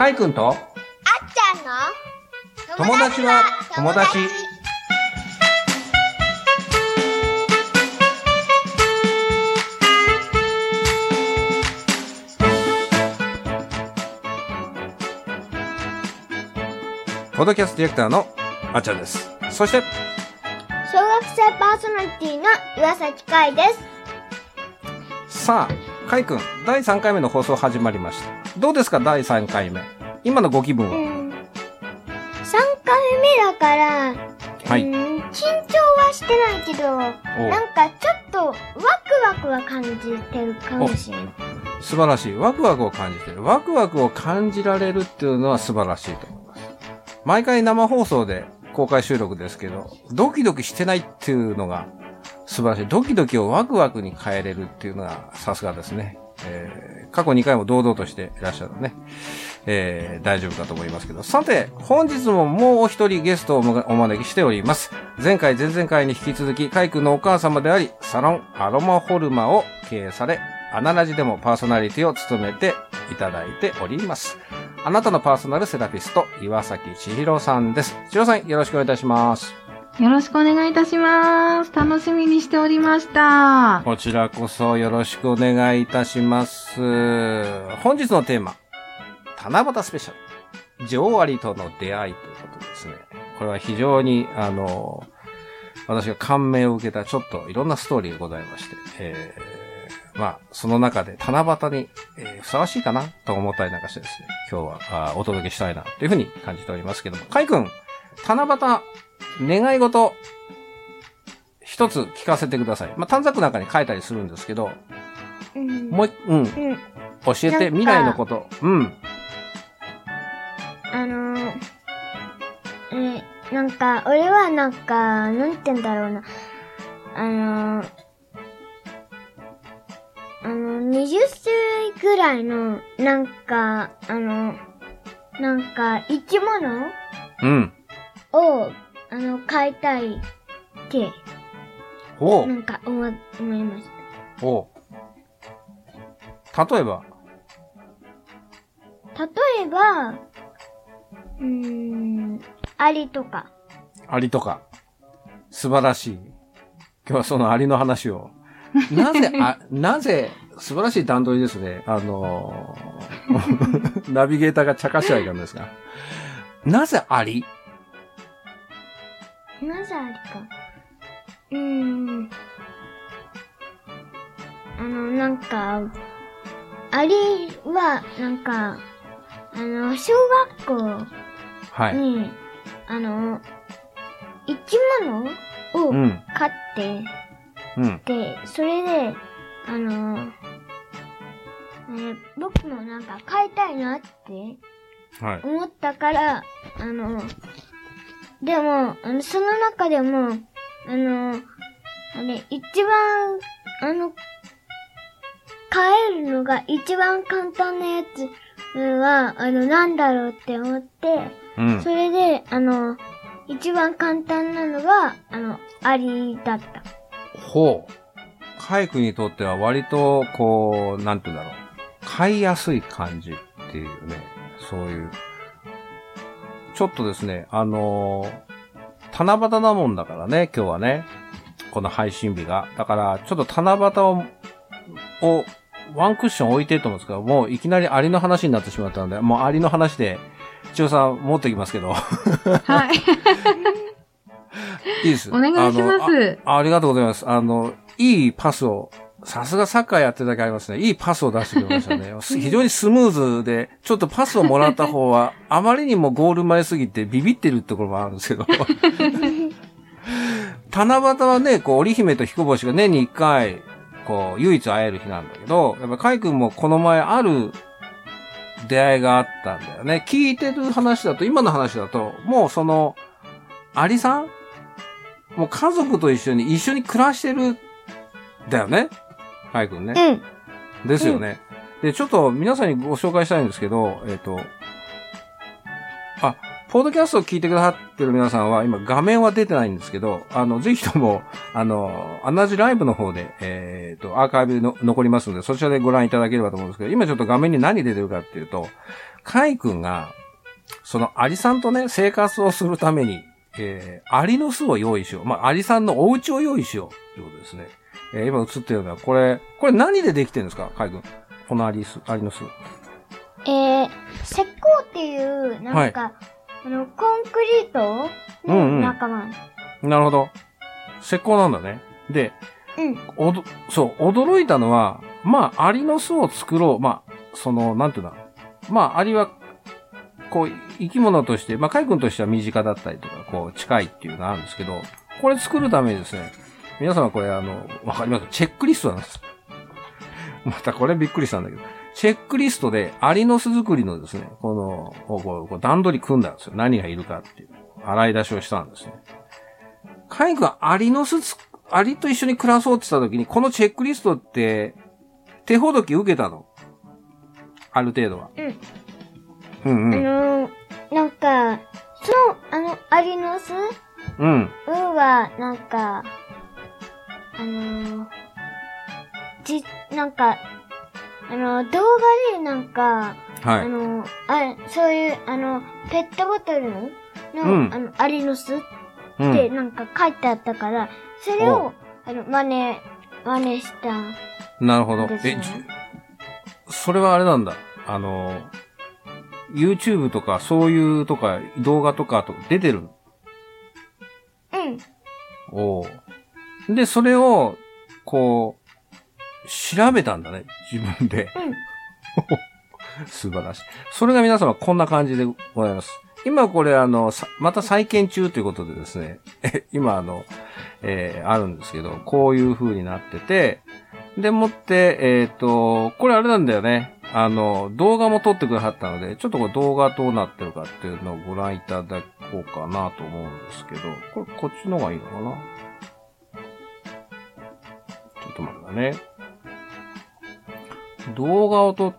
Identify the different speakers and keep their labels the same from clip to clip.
Speaker 1: かいくんと？
Speaker 2: あっちゃんの？
Speaker 1: 友達は友達ポッドキャストディレクターのあっちゃんです。そして、
Speaker 2: 小学生パーソナリティの岩崎海です。
Speaker 1: さあ、かいくん、第3回目の放送始まりました。どうですか、第3回目。今のご気分は、
Speaker 2: うん。3回目だから、
Speaker 1: はい
Speaker 2: うん緊張はしてないけど、なんかちょっとワクワクは感じてるかもしれない。
Speaker 1: 素晴らしい。ワクワクを感じてる。ワクワクを感じられるっていうのは素晴らしいと思います。毎回生放送で公開収録ですけど、ドキドキしてないっていうのが素晴らしい。ドキドキをワクワクに変えれるっていうのがさすがですね。えー過去2回も堂々としていらっしゃるね。えー大丈夫かと思いますけど。さて、本日ももうお一人ゲストをお招きしております。前回、前々回に引き続き、カイ君のお母様であり、サロンアロマホルマを経営され、アナラジでもパーソナリティを務めていただいております。あなたのパーソナルセラピスト、岩崎千尋さんです。千尋さん、よろしくお願いいたします。
Speaker 3: よろしくお願いいたします。楽しみにしておりました。
Speaker 1: こちらこそよろしくお願いいたします。本日のテーマ、七夕スペシャル。女王アリとの出会いということですね。これは非常に、あの、私が感銘を受けたちょっといろんなストーリーがございまして、えー、まあ、その中で七夕に、えーふさわしいかなと思ったりなんかしてですね、今日はあお届けしたいなというふうに感じておりますけども、カイ君、七夕、願い事、一つ聞かせてください。まあ、短冊なんかに書いたりするんですけど、
Speaker 2: うん。
Speaker 1: もう一、うん、
Speaker 2: うん。
Speaker 1: 教えて、
Speaker 2: か
Speaker 1: 未来のこと。うん。
Speaker 2: あのー、え、なんか、俺はなんか、なんて言うんだろうな。あのー、あの、20種類ぐらいの、なんか、あの、なんか、生き物
Speaker 1: うん。
Speaker 2: を、あの、飼いたいって、
Speaker 1: おう、
Speaker 2: なんか思、思いまし
Speaker 1: おう。例えば、
Speaker 2: た。例えば、うーん、アリとか。
Speaker 1: アリとか。素晴らしい。今日はそのアリの話を。なぜ、あ、なぜ、素晴らしい段取りですね。あのー ナビゲーターが茶化しちゃいかんですが。なぜアリ？
Speaker 2: なぜアリか。うーん。あの、なんか、アリは、なんか、あの、小学校
Speaker 1: はい。
Speaker 2: に、あの、生き物を
Speaker 1: うん。
Speaker 2: 飼って、
Speaker 1: うん。
Speaker 2: で、それで、あの、えー僕もなんか飼いたいなって
Speaker 1: はい。
Speaker 2: 思ったから、あの、でも、あの、その中でも、あの、あれ、一番、あの、飼えるのが一番簡単なやつは、あの、なんだろうって思って、
Speaker 1: うん
Speaker 2: そ。れで、あの、一番簡単なのが、あの、アリだった。
Speaker 1: ほう。カイ君にとっては割と、こう、なんて言うんだろう。買いやすい感じっていうね、そういう。ちょっとですね、あのー七夕なもんだからね、今日はね。この配信日が。だから、ちょっと七夕を、を、ワンクッション置いてると思うんですけど、もういきなりアリの話になってしまったので、もうアリの話で、千代さん持ってきますけど。
Speaker 3: はい。
Speaker 1: いいです。
Speaker 3: お願いします。
Speaker 1: あありがとうございます。あの、いいパスを、さすがサッカーやってるだけありますね。いいパスを出してくれましたね。す非常にスムーズで、ちょっとパスをもらった方は、あまりにもゴール前すぎてビビってるところもあるんですけど。七夕はね、こう、織姫と彦星が年に一回、こう、唯一会える日なんだけど、やっぱカイ君もこの前ある出会いがあったんだよね。聞いてる話だと、今の話だと、もうその、アリさん？もう家族と一緒に、一緒に暮らしてる、だよねカイ君ね。
Speaker 2: うん。
Speaker 1: ですよね。で、ちょっと皆さんにご紹介したいんですけど、えっ、と、あ、ポッドキャストを聞いてくださってる皆さんは、今画面は出てないんですけど、あの、ぜひとも、あの、同じライブの方で、えっ、と、アーカイブの残りますので、そちらでご覧いただければと思うんですけど、今ちょっと画面に何出てるかっていうと、カイ君が、そのアリさんとね、生活をするために、えー、アリの巣を用意しよう。まあ、アリさんのお家を用意しよう。ということですね。えー、今映ってるのは、これ、これ何でできてるんですか？カイ君。このアリス、アリの巣。
Speaker 2: えー、石膏っていう、なんか、あの、コンクリートの
Speaker 1: うんうん
Speaker 2: 仲間。
Speaker 1: なるほど。石膏なんだね。で、
Speaker 2: うん。
Speaker 1: おど、そう、驚いたのは、まあ、アリの巣を作ろう。まあ、その、なんていうんだ。まあ、アリは、こう、生き物として、まあ、カイ君としては身近だったりとか、こう、近いっていうのがあるんですけど、これ作るためにですね、皆様これ、あの、わかります？チェックリストなんです。またこれびっくりしたんだけど、チェックリストでアリの巣作りのですね、この、こう段取り組んだんですよ。何がいるかっていう。洗い出しをしたんですね。カイ君はアリの巣つ、アリと一緒に暮らそうって言った時に、このチェックリストって、手ほどき受けたの。ある程度は。
Speaker 2: うん。
Speaker 1: うんうん。
Speaker 2: あのー、なんか、その、あの、アリの巣
Speaker 1: うん。
Speaker 2: は、なんか、あのー、じ、なんか、あの、動画でなんか、
Speaker 1: はい。
Speaker 2: あの、あそういう、あの、ペットボトルの、
Speaker 1: うん
Speaker 2: あの、アリの巣っ
Speaker 1: うん。
Speaker 2: てなんか書いてあったから、それを、あの、真似、真似した。
Speaker 1: なるほど。え、それはあれなんだ。あの、YouTube とかそういうとか動画とかと出てる。
Speaker 2: うん。
Speaker 1: おうで、それを、こう、調べたんだね。自分で。
Speaker 2: うん。
Speaker 1: 素晴らしい。それが皆様こんな感じでございます。今これあの、さまた再建中ということでですね、え今あの、えーあるんですけど、こういう風になってて、でもって、えっ、と、これあれなんだよね。あの、動画も撮ってくださったので、ちょっとこれ動画どうなってるかっていうのをご覧いただこうかなと思うんですけど、これこっちの方がいいのかな？ちょっと待ってね。動画を撮っ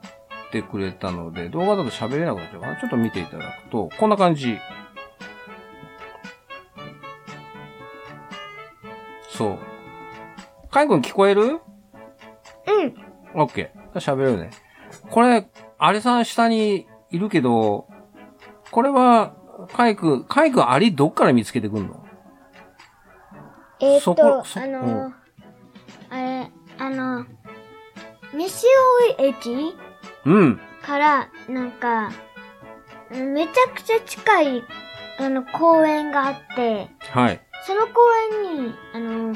Speaker 1: てくれたので、動画だと喋れなくなっちゃうかな。ちょっと見ていただくと、こんな感じ。そう。カイ君聞こえる？
Speaker 2: うん。
Speaker 1: オッケー。喋れるね。これ、アリさん下にいるけど、これは、カイ君、カイ君アリどっから見つけてくんの？
Speaker 2: えー、っ、
Speaker 1: そことそ
Speaker 2: あの
Speaker 1: うん
Speaker 2: ー、あれ、あの、西大駅
Speaker 1: うん。
Speaker 2: から、なんか、うんめちゃくちゃ近い、あの、公園があって、
Speaker 1: はい。
Speaker 2: その公園に、あの、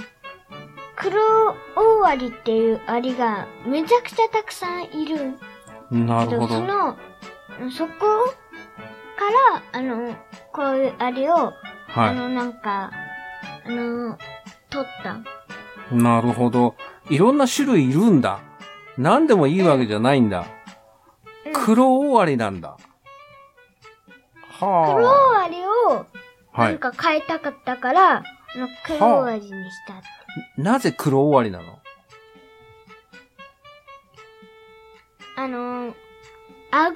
Speaker 2: 黒大アリっていうアリがめちゃくちゃたくさんいる
Speaker 1: なるほど。
Speaker 2: その、そこから、あの、こういうアリを、あ
Speaker 1: はい。
Speaker 2: の、なんか、あの、取った。
Speaker 1: なるほど。いろんな種類いるんだ。何でもいいわけじゃないんだ。
Speaker 2: うん
Speaker 1: 黒大アリなんだ。
Speaker 2: 黒
Speaker 1: は
Speaker 2: 大アリを、
Speaker 1: あ。は
Speaker 2: なん
Speaker 1: い。
Speaker 2: か変えたかったから、あの黒大アリにしたって。
Speaker 1: なぜ黒大アリなの？
Speaker 2: あの、顎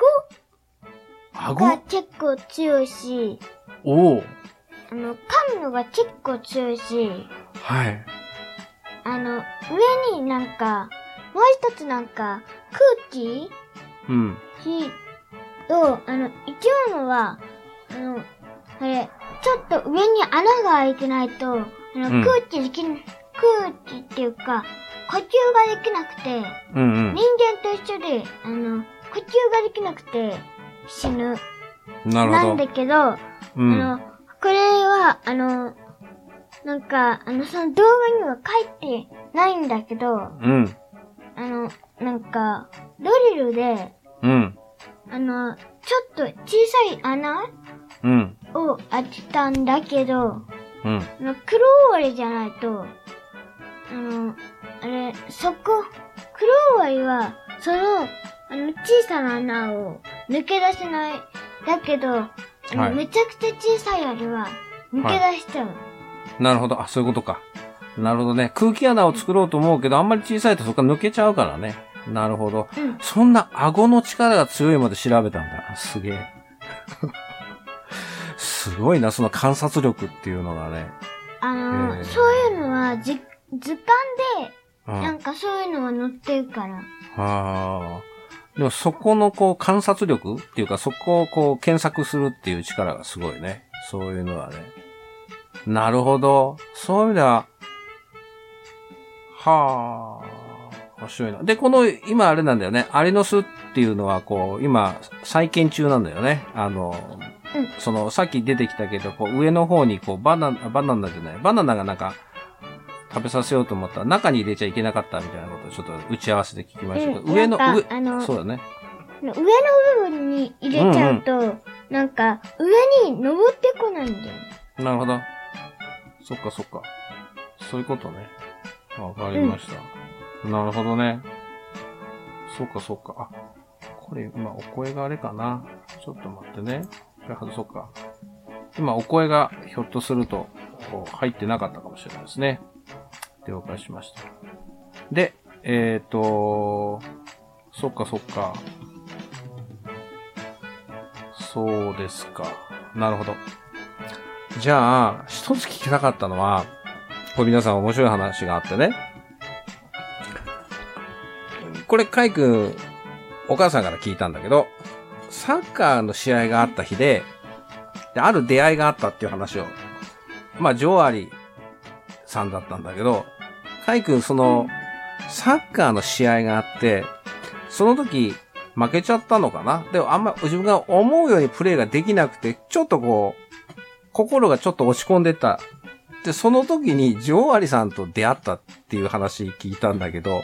Speaker 1: 顎？
Speaker 2: が結構強いし、
Speaker 1: おお。
Speaker 2: あの、噛むのが結構強いし、
Speaker 1: はい。
Speaker 2: あの、上になんか、もう一つなんか、空気
Speaker 1: うん。
Speaker 2: 火を、あの、生き物は、あの、あれ、ちょっと上に穴が開いてないと、あの、
Speaker 1: うん
Speaker 2: 空気できん、空気っていうか、呼吸ができなくて、
Speaker 1: うんうん
Speaker 2: 人。間と一緒で、あの、呼吸ができなくて死ぬ。
Speaker 1: なるほど。
Speaker 2: なんだけど、
Speaker 1: う
Speaker 2: あ
Speaker 1: ん。
Speaker 2: の、これは、あの、なんか、あの、その動画には書いてないんだけど、
Speaker 1: うん。
Speaker 2: あの、なんか、ドリルで、
Speaker 1: うん。
Speaker 2: あの、ちょっと小さい穴
Speaker 1: うん。
Speaker 2: を開けたんだけど、
Speaker 1: うん。
Speaker 2: あの、黒終わりじゃないと、あの、あれ、そこ、黒終わりは、その、あの、小さな穴を抜け出せない。だけど、あの
Speaker 1: はい
Speaker 2: めちゃくちゃ小さいあれは、抜け出しちゃう。
Speaker 1: なるほど。あ、そういうことか。なるほどね。空気穴を作ろうと思うけど、あんまり小さいとそこから抜けちゃうからね。なるほど。
Speaker 2: うん。
Speaker 1: そんな顎の力が強いまで調べたんだ。すげえ。すごいな、その観察力っていうのがね。
Speaker 2: あの、
Speaker 1: えー
Speaker 2: そういうのは、じ、図鑑で、
Speaker 1: うん。
Speaker 2: なんかそういうのが載ってるから。
Speaker 1: ああ。でもそこのこう観察力っていうかそこをこう検索するっていう力がすごいね。そういうのはね。なるほど。そういう意味では、はあ、面白いな。で、この、今あれなんだよね。アリの巣っていうのはこう、今、再建中なんだよね。あの、
Speaker 2: うん
Speaker 1: その、さっき出てきたけど、こう、上の方にこう、バナナ、バナナじゃない。バナナがなんか、食べさせようと思ったら中に入れちゃいけなかったみたいなことをちょっと打ち合わせで聞きましたけど、
Speaker 2: うん
Speaker 1: 上の、上
Speaker 2: かあの
Speaker 1: そうだね。
Speaker 2: 上の部分に入れちゃうと、なんか、上に登ってこないんだよ。
Speaker 1: なるほど。そっかそっか。そういうことね。わかりました。なるほどね。そっかそっか。あ、これ今お声があれかな。ちょっと待ってね。外そうか。今お声がひょっとすると入ってなかったかもしれないですね。了解しました。で、えっ、ー、と、そっかそっか。そうですか。なるほど。じゃあ、一つ聞きたかったのは、これ皆さん面白い話があってね。これ、カイ君、お母さんから聞いたんだけど、サッカーの試合があった日で、である出会いがあったっていう話を、まあ、ジョーアリさんだったんだけど、カイ君、その、サッカーの試合があって、その時、負けちゃったのかな？でもあんま自分が思うようにプレーができなくて、ちょっとこう、心がちょっと落ち込んでた。で、その時にジョーアリさんと出会ったっていう話聞いたんだけど、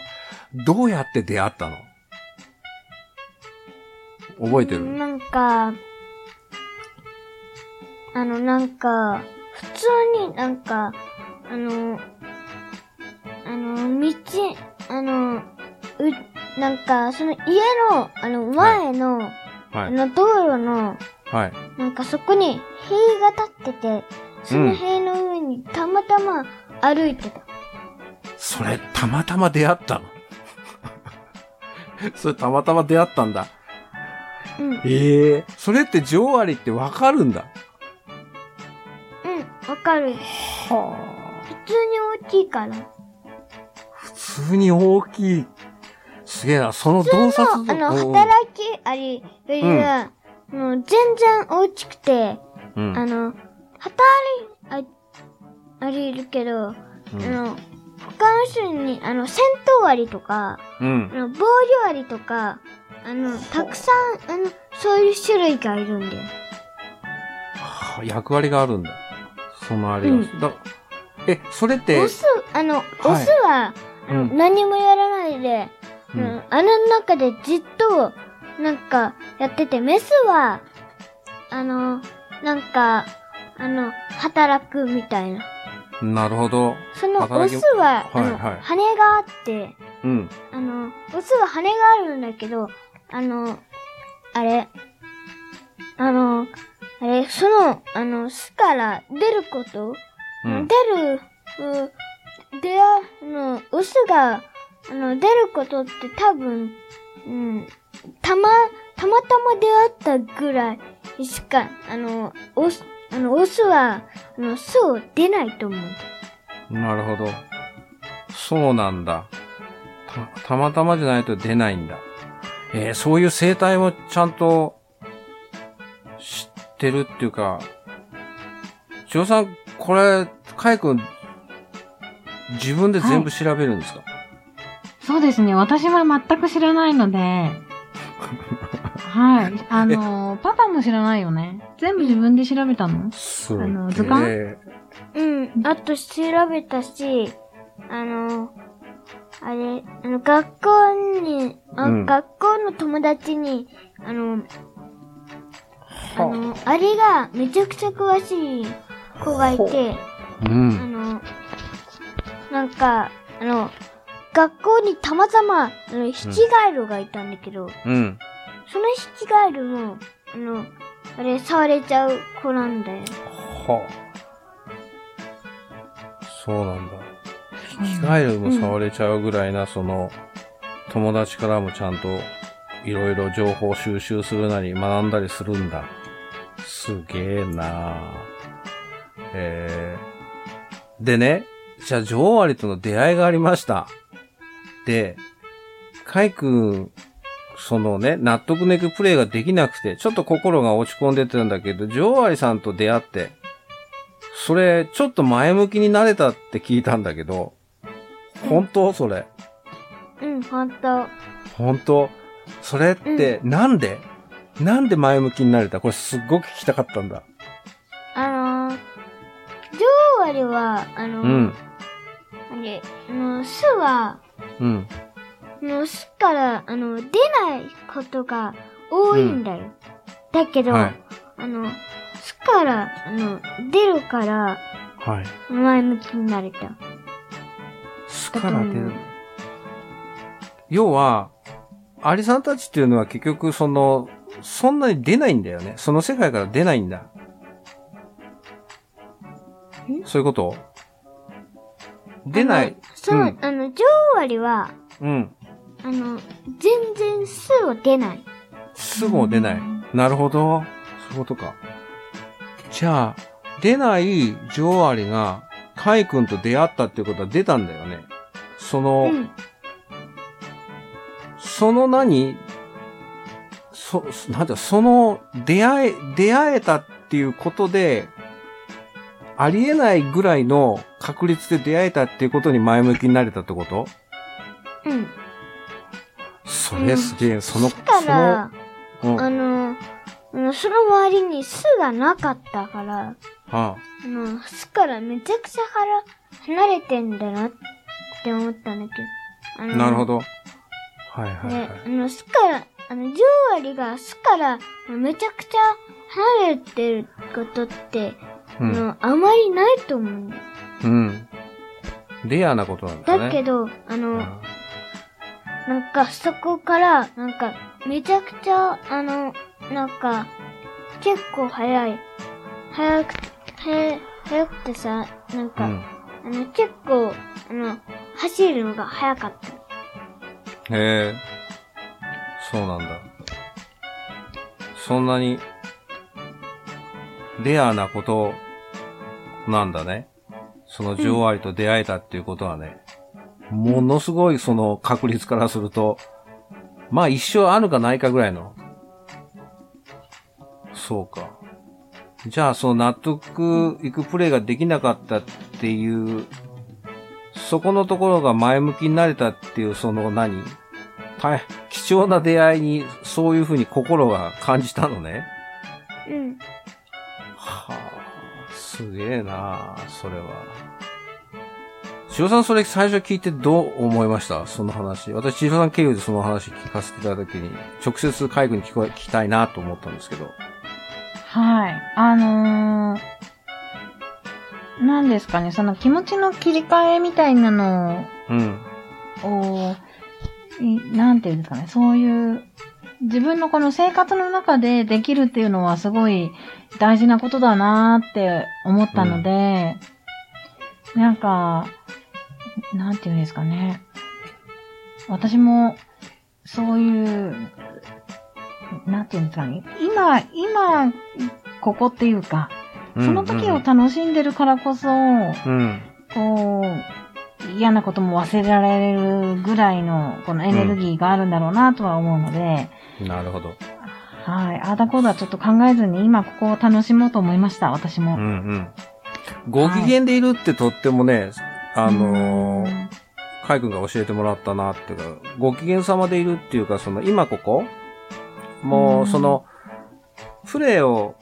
Speaker 1: どうやって出会ったの？覚えてる？
Speaker 2: なんか、あの、なんか、普通になんか、あの、あの、道、あの、う、なんか、その家の、あの、前の、
Speaker 1: はい。
Speaker 2: あの、道路の、
Speaker 1: はい。
Speaker 2: なんかそこに塀が立ってて、その塀の上にたまたま歩いてた。
Speaker 1: それ、たまたま出会ったの？それ、たまたま出会ったんだ。
Speaker 2: うん。うん、
Speaker 1: ええそれってジョーアリってわかるんだ？
Speaker 2: わかる。
Speaker 1: はあ。
Speaker 2: 普通に大きいから。
Speaker 1: 普通に大きい。すげえな、その洞察
Speaker 2: あの、
Speaker 1: うん
Speaker 2: 働きありよりは、もう全然大きくて、
Speaker 1: うん。
Speaker 2: あの、働り、あ、ありいるけど、
Speaker 1: うん
Speaker 2: あの、他の人に、あの、戦闘アリとか、
Speaker 1: うん
Speaker 2: あ。の、防御アリとか、あの、たくさん、あの、そういう種類がいるんだよ。
Speaker 1: はあ役割があるんだ。そのあれが。
Speaker 2: うん
Speaker 1: だえ、それって
Speaker 2: オ、ス、あの、オスは、あの
Speaker 1: うん
Speaker 2: 何もやらないで、
Speaker 1: う
Speaker 2: うんん、穴の中でじっと、なんか、やってて、メスは、あの、なんか、あの、働くみたいな。
Speaker 1: なるほど。
Speaker 2: そのオスは、
Speaker 1: はいはい
Speaker 2: 羽があって、
Speaker 1: うん。
Speaker 2: あの、オスは羽があるんだけど、あの、あれ、あの、あれ、その、あの、巣から出ること、
Speaker 1: うん。
Speaker 2: 出る、う出会う、の、オスが、あの、出ることって多分、うん、たま、たまたま出会ったぐらいしか、あの、オス、あの、オスは、あの、巣を出ないと思う。
Speaker 1: なるほど。そうなんだ。た、たまたまじゃないと出ないんだ。えーそういう生態もちゃんと知ってるっていうか、ジョーさん、これ、カイ君、自分で全部調べるんですか、
Speaker 3: そうですね。私は全く知らないので、はい。あの、パパも知らないよね。全部自分で調べたの？
Speaker 1: そう。
Speaker 3: あの図鑑？
Speaker 1: え
Speaker 2: うん。あと調べたし、あの、あれ、あの、学校に、あ
Speaker 1: うん
Speaker 2: 学校の友達に、あの、
Speaker 1: ー
Speaker 2: あの、あれがめちゃくちゃ詳しい子がいて、あ
Speaker 1: うん。
Speaker 2: の、なんか、あの、学校にたまたま、あの、ヒキガエルがいたんだけど、
Speaker 1: うん。
Speaker 2: そのヒキガエルも、あの、あれ、触れちゃう子なんだよ。
Speaker 1: はあ。そうなんだ。ヒキガエルも触れちゃうぐらいな、その、友達からもちゃんと、いろいろ情報収集するなり学んだりするんだ。すげえなえー、でね、じゃあ、女王アリとの出会いがありました。で、カイ君、そのね、納得のいくプレイができなくて、ちょっと心が落ち込んでてんだけど、女王アリさんと出会って、それ、ちょっと前向きになれたって聞いたんだけど、本当？それ。
Speaker 2: うん、ほんと。
Speaker 1: 本当？それって、なんで、なんで前向きになれた？これすっごく聞きたかったんだ。
Speaker 2: あのー、女王アリは、あのー、
Speaker 1: うん。
Speaker 2: あれ、あの、巣は、
Speaker 1: うん。
Speaker 2: あの、巣から、あの、出ないことが多いんだよ。だけど、
Speaker 1: はい。
Speaker 2: あの、巣から、あの、出るから、
Speaker 1: はい。
Speaker 2: 前向きになれた。
Speaker 1: 巣から出る。要は、アリさんたちっていうのは結局その、そんなに出ないんだよね。その世界から出ないんだ。そういうこと？出ない。
Speaker 2: そう、
Speaker 1: うん
Speaker 2: あの、アリは、
Speaker 1: うん。
Speaker 2: あの、全然巣を出ない。
Speaker 1: すぐ出ない。なるほど。そういうことか。じゃあ、出ない女王アリが、カイ君と出会ったっていうことは出たんだよね。その、
Speaker 2: うん。
Speaker 1: その何？そ、なんだ、その出会え、出会えたっていうことで、ありえないぐらいの確率で出会えたっていうことに前向きになれたってこと？
Speaker 2: うん。
Speaker 1: それすげえ、その、
Speaker 2: 巣から、
Speaker 1: その、うん、は
Speaker 2: あの、その周りに巣がなかったから、
Speaker 1: あ、
Speaker 2: あの、巣からめちゃくちゃ離離れてんだなって思ったんだけど。
Speaker 1: なるほ。ど。はいはいは
Speaker 2: ね
Speaker 1: い。、
Speaker 2: あの、巣から、あの、女王アリが巣からめちゃくちゃ離れてることって、
Speaker 1: うん。
Speaker 2: あまりないと思うんだよ。
Speaker 1: うん。レアなことなんだね。
Speaker 2: だけど、あ
Speaker 1: う
Speaker 2: の、
Speaker 1: ん
Speaker 2: なんかそこから、なんか、めちゃくちゃ、あの、なんか、結構早い。早く、早早くてさ、なんか、
Speaker 1: うん。
Speaker 2: あの、結構、あの、走るのが早かった。
Speaker 1: へえ。そうなんだ。そんなに、レアなことなんだね。その女王アリと出会えたっていうことはね。ものすごいその確率からすると、まあ一生あるかないかぐらいの。そうか。じゃあその納得いくプレイができなかったっていう、そこのところが前向きになれたっていうその何？大貴重な出会いにそういうふうに心が感じたのね。
Speaker 2: うん。
Speaker 1: はあ、すげえなあそれは。千代さんそれ最初聞いてどう思いました？その話。私、千代さん経由でその話聞かせていただいたときに、直接海軍に聞こえ、聞きたいなと思ったんですけど。
Speaker 3: はい。あのー、なんですかね、その気持ちの切り替えみたいなの
Speaker 1: うん。
Speaker 3: を、いなんていうんですかね、そういう、自分のこの生活の中でできるっていうのはすごい大事なことだなーって思ったので、なんか、なんていうんですかね。私も、そういう、なんていうんですかね。今、今、ここっていうか、その時を楽しんでるからこそ、
Speaker 1: うん。
Speaker 3: こう、嫌なことも忘れられるぐらいの、このエネルギーがあるんだろうなとは思うので、
Speaker 1: なるほど。
Speaker 3: はい。あーだこうだちょっと考えずに今ここを楽しもうと思いました、私も。
Speaker 1: うんうん。ご機嫌でいるってとってもね、あのー、海軍が教えてもらったなっていうか、ご機嫌様でいるっていうか、その今ここも
Speaker 3: う
Speaker 1: うんその、プレイを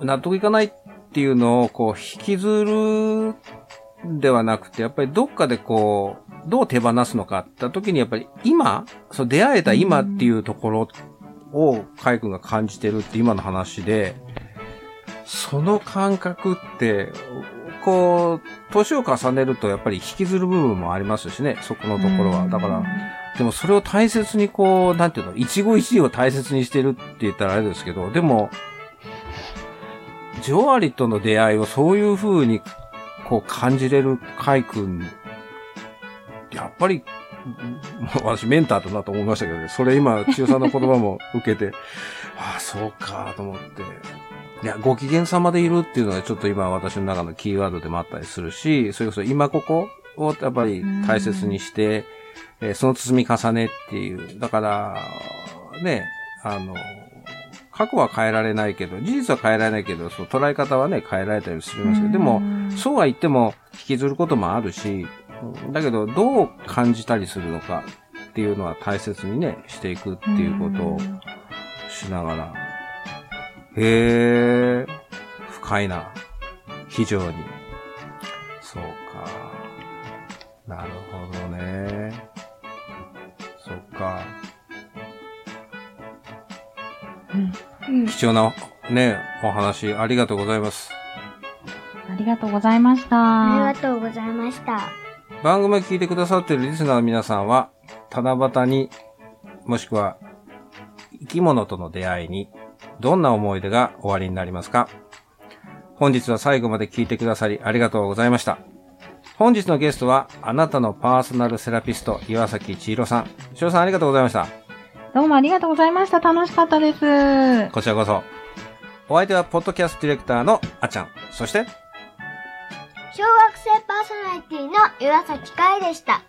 Speaker 1: 納得いかないっていうのをこう引きずるんではなくて、やっぱりどっかでこう、どう手放すのかって時にやっぱり今、その出会えた今っていうところを海軍が感じてるって今の話で、その感覚って、こう、年を重ねるとやっぱり引きずる部分もありますしね、そこのところは。だから、でもそれを大切にこう、なんていうの、一期一会を大切にしてるって言ったらあれですけど、でも、ジョアリとの出会いをそういう風にこう感じれるカイ君、やっぱり、私メンターだなと思いましたけどね、それ今、千代さんの言葉も受けて、ああ、そうか、と思って。いや、ご機嫌様でいるっていうのがちょっと今私の中のキーワードでもあったりするし、それこそ今ここをやっぱり大切にして、えーその積み重ねっていう。だから、ね、あの、過去は変えられないけど、事実は変えられないけど、その捉え方はね、変えられたりするんですけど、でも、そうは言っても引きずることもあるし、うんだけど、どう感じたりするのかっていうのは大切にね、していくっていうことをしながら。へえ、深いな。非常に。そうか。なるほどね。そっか。
Speaker 2: うん。
Speaker 1: 貴重なね、お話ありがとうございます。
Speaker 3: ありがとうございました。
Speaker 2: ありがとうございました。
Speaker 1: 番組を聞いてくださっているリスナーの皆さんは、七夕に、もしくは生き物との出会いに、どんな思い出が終わりになりますか？本日は最後まで聞いてくださりありがとうございました。本日のゲストは、あなたのパーソナルセラピスト、岩崎千尋さん。千尋さんありがとうございました。
Speaker 3: どうもありがとうございました。楽しかったです。
Speaker 1: こちらこそ。お相手は、ポッドキャストディレクターのあちゃん。そして、
Speaker 2: 小学生パーソナリティの岩崎海でした。